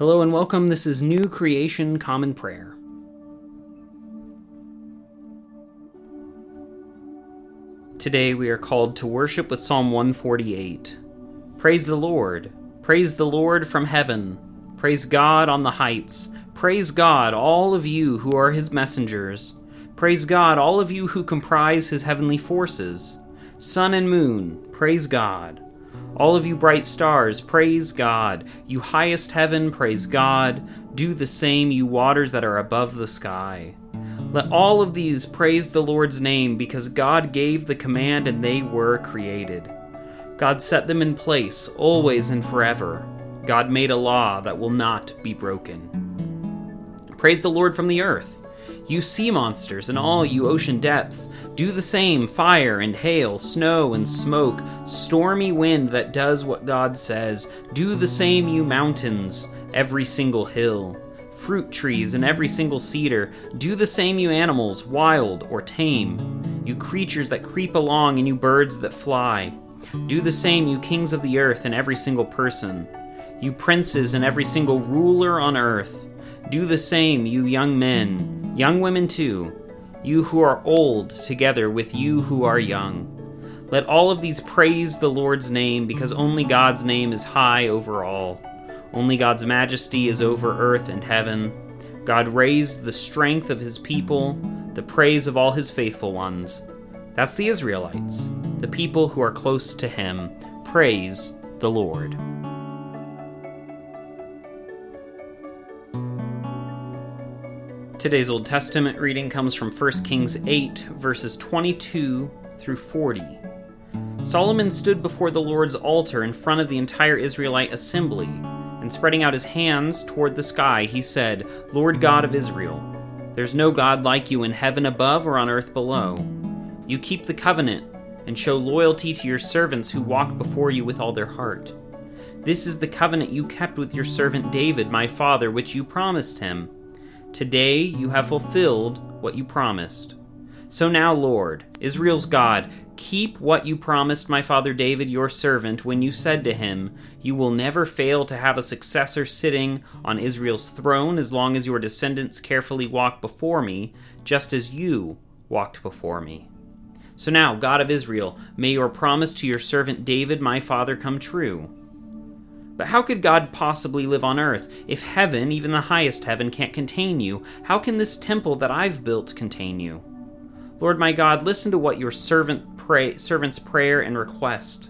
Hello and welcome. This is New Creation Common Prayer. Today we are called to worship with Psalm 148. Praise the Lord. Praise the Lord from heaven. Praise God on the heights. Praise God, all of you who are his messengers. Praise God, all of you who comprise his heavenly forces. Sun and moon, praise God. All of you bright stars, praise God. You highest heaven, praise God. Do the same, you waters that are above the sky. Let all of these praise the Lord's name, because God gave the command and they were created. God set them in place, always and forever. God made a law that will not be broken. Praise the Lord from the earth. You sea monsters and all you ocean depths, do the same fire and hail, snow and smoke, stormy wind that does what God says. Do the same, you mountains, every single hill, fruit trees and every single cedar. Do the same, you animals, wild or tame, you creatures that creep along and you birds that fly. Do the same, you kings of the earth and every single person, you princes and every single ruler on earth. Do the same, you young men Young women too, you who are old together with you who are young. Let all of these praise the Lord's name, because only God's name is high over all. Only God's majesty is over earth and heaven. God raised the strength of his people, the praise of all his faithful ones. That's the Israelites, the people who are close to him. Praise the Lord. Today's Old Testament reading comes from 1 Kings 8, verses 22 through 40. Solomon stood before the Lord's altar in front of the entire Israelite assembly, and spreading out his hands toward the sky, he said, Lord God of Israel, there's no God like you in heaven above or on earth below. You keep the covenant and show loyalty to your servants who walk before you with all their heart. This is the covenant you kept with your servant David, my father, which you promised him. Today you have fulfilled what you promised. So now, Lord, Israel's God, keep what you promised my father David, your servant, when you said to him, You will never fail to have a successor sitting on Israel's throne as long as your descendants carefully walk before me, just as you walked before me. So now, God of Israel, may your promise to your servant David, my father, come true. But how could God possibly live on earth? If heaven, even the highest heaven, can't contain you, how can this temple that I've built contain you? Lord my God, listen to what your servant pray, servant's prayer and request.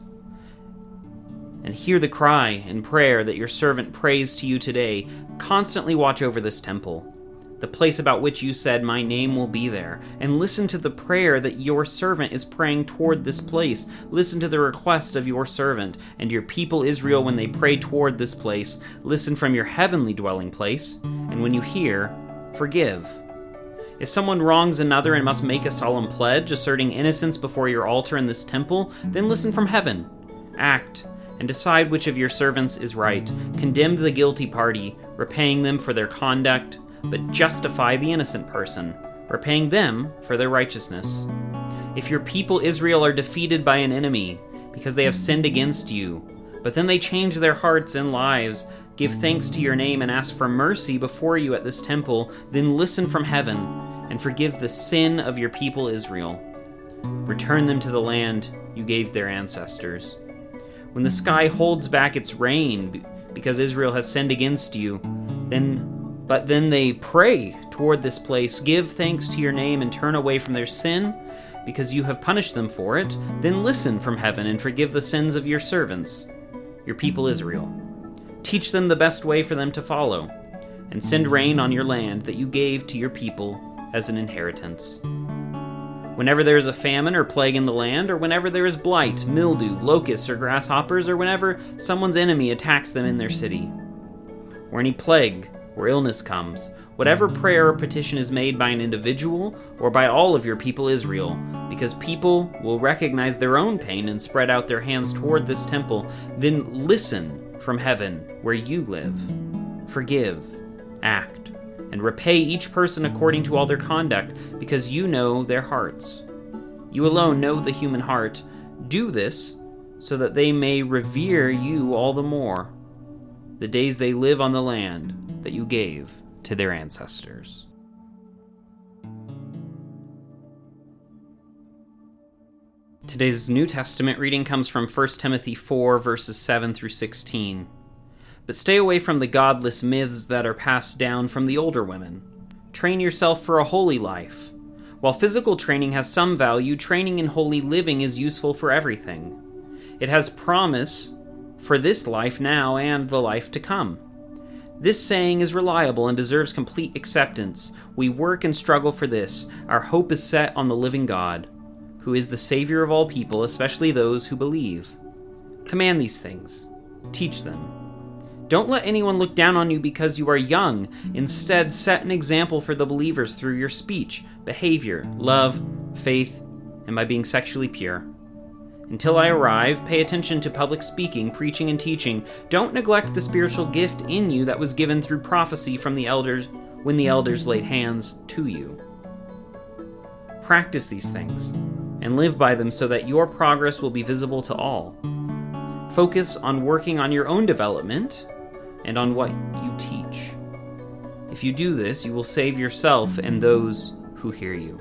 And hear the cry and prayer that your servant prays to you today. Constantly watch over this temple the place about which you said, My name will be there. And listen to the prayer that your servant is praying toward this place. Listen to the request of your servant and your people Israel when they pray toward this place. Listen from your heavenly dwelling place. And when you hear, forgive. If someone wrongs another and must make a solemn pledge asserting innocence before your altar in this temple, then listen from heaven. Act and decide which of your servants is right. Condemn the guilty party, repaying them for their conduct but justify the innocent person, repaying them for their righteousness. If your people Israel are defeated by an enemy because they have sinned against you, but then they change their hearts and lives, give thanks to your name, and ask for mercy before you at this temple, then listen from heaven and forgive the sin of your people Israel. Return them to the land you gave their ancestors. When the sky holds back its rain because Israel has sinned against you, then but then they pray toward this place, give thanks to your name, and turn away from their sin, because you have punished them for it. Then listen from heaven and forgive the sins of your servants, your people Israel. Teach them the best way for them to follow, and send rain on your land that you gave to your people as an inheritance. Whenever there is a famine or plague in the land, or whenever there is blight, mildew, locusts, or grasshoppers, or whenever someone's enemy attacks them in their city, or any plague or illness comes, whatever prayer or petition is made by an individual or by all of your people Israel, because people will recognize their own pain and spread out their hands toward this temple, then listen from heaven where you live. Forgive, act, and repay each person according to all their conduct, because you know their hearts. You alone know the human heart. Do this so that they may revere you all the more the days they live on the land that you gave to their ancestors. Today's New Testament reading comes from 1 Timothy 4, verses 7 through 16. But stay away from the godless myths that are passed down from the older women. Train yourself for a holy life. While physical training has some value, training in holy living is useful for everything. It has promise for this life now and the life to come. This saying is reliable and deserves complete acceptance. We work and struggle for this. Our hope is set on the living God, who is the Savior of all people, especially those who believe. Command these things, teach them. Don't let anyone look down on you because you are young. Instead, set an example for the believers through your speech, behavior, love, faith, and by being sexually pure. Until I arrive, pay attention to public speaking, preaching, and teaching. Don't neglect the spiritual gift in you that was given through prophecy from the elders when the elders laid hands to you. Practice these things and live by them so that your progress will be visible to all. Focus on working on your own development and on what you teach. If you do this, you will save yourself and those who hear you.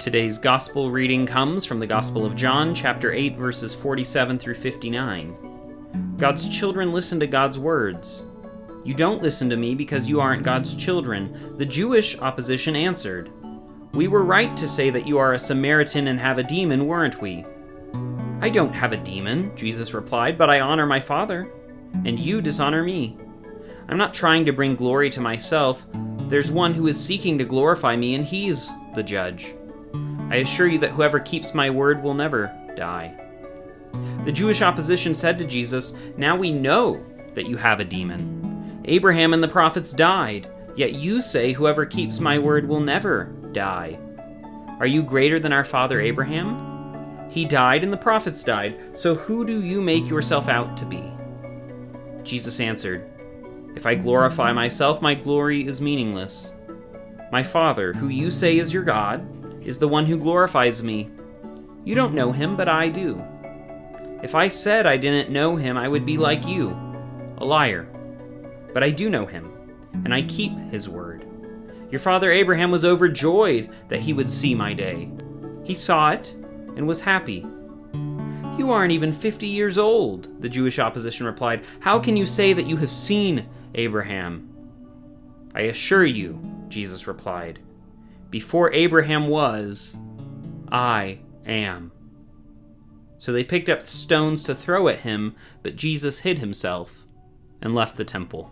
Today's gospel reading comes from the Gospel of John, chapter 8, verses 47 through 59. God's children listen to God's words. You don't listen to me because you aren't God's children. The Jewish opposition answered, We were right to say that you are a Samaritan and have a demon, weren't we? I don't have a demon, Jesus replied, but I honor my Father, and you dishonor me. I'm not trying to bring glory to myself. There's one who is seeking to glorify me, and he's the judge. I assure you that whoever keeps my word will never die. The Jewish opposition said to Jesus, Now we know that you have a demon. Abraham and the prophets died, yet you say, Whoever keeps my word will never die. Are you greater than our father Abraham? He died and the prophets died, so who do you make yourself out to be? Jesus answered, If I glorify myself, my glory is meaningless. My Father, who you say is your God, is the one who glorifies me. You don't know him, but I do. If I said I didn't know him, I would be like you, a liar. But I do know him, and I keep his word. Your father Abraham was overjoyed that he would see my day. He saw it and was happy. You aren't even 50 years old, the Jewish opposition replied. How can you say that you have seen Abraham? I assure you, Jesus replied, before Abraham was, I am. So they picked up stones to throw at him, but Jesus hid himself and left the temple.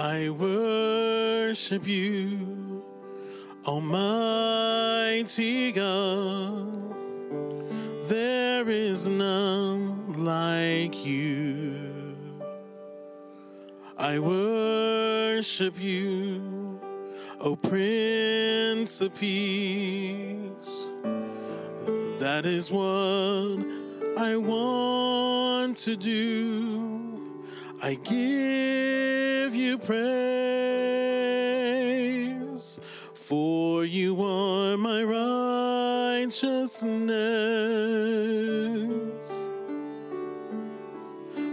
I worship you, Almighty God. There is none like you. I worship you, O Prince of Peace. That is what I want to do. I give you praise, for you are my righteousness.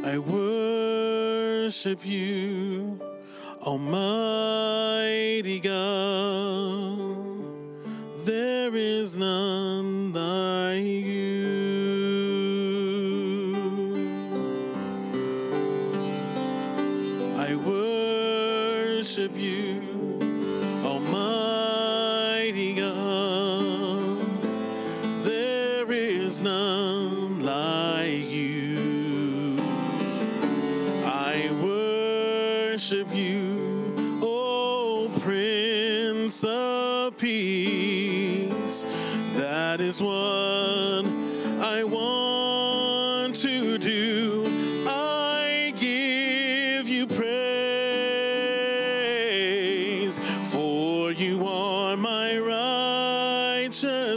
I worship you, Almighty God. I worship you,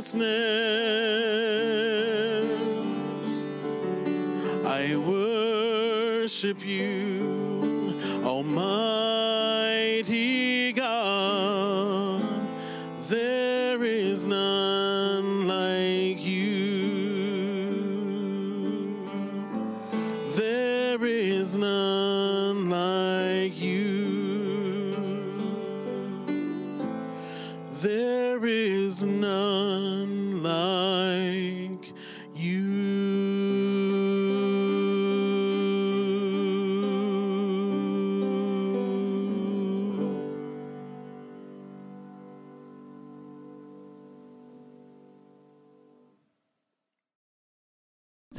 righteousness. I worship you, Almighty God. There is none like you. There is none like you. There is none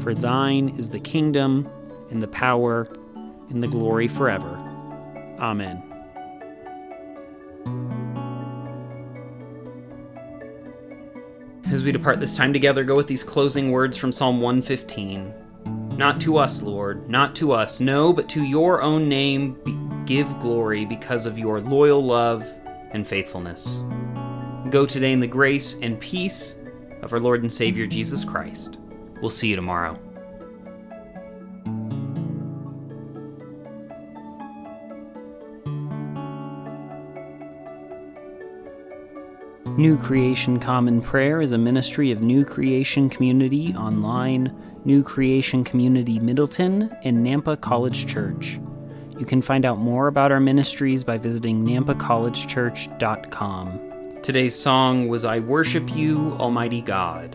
For thine is the kingdom, and the power, and the glory forever. Amen. As we depart this time together, go with these closing words from Psalm 115. Not to us, Lord, not to us, no, but to your own name be- give glory because of your loyal love and faithfulness. Go today in the grace and peace of our Lord and Savior Jesus Christ. We'll see you tomorrow. New Creation Common Prayer is a ministry of New Creation Community Online, New Creation Community Middleton, and Nampa College Church. You can find out more about our ministries by visiting nampacollegechurch.com. Today's song was I Worship You, Almighty God,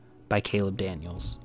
by Caleb Daniels.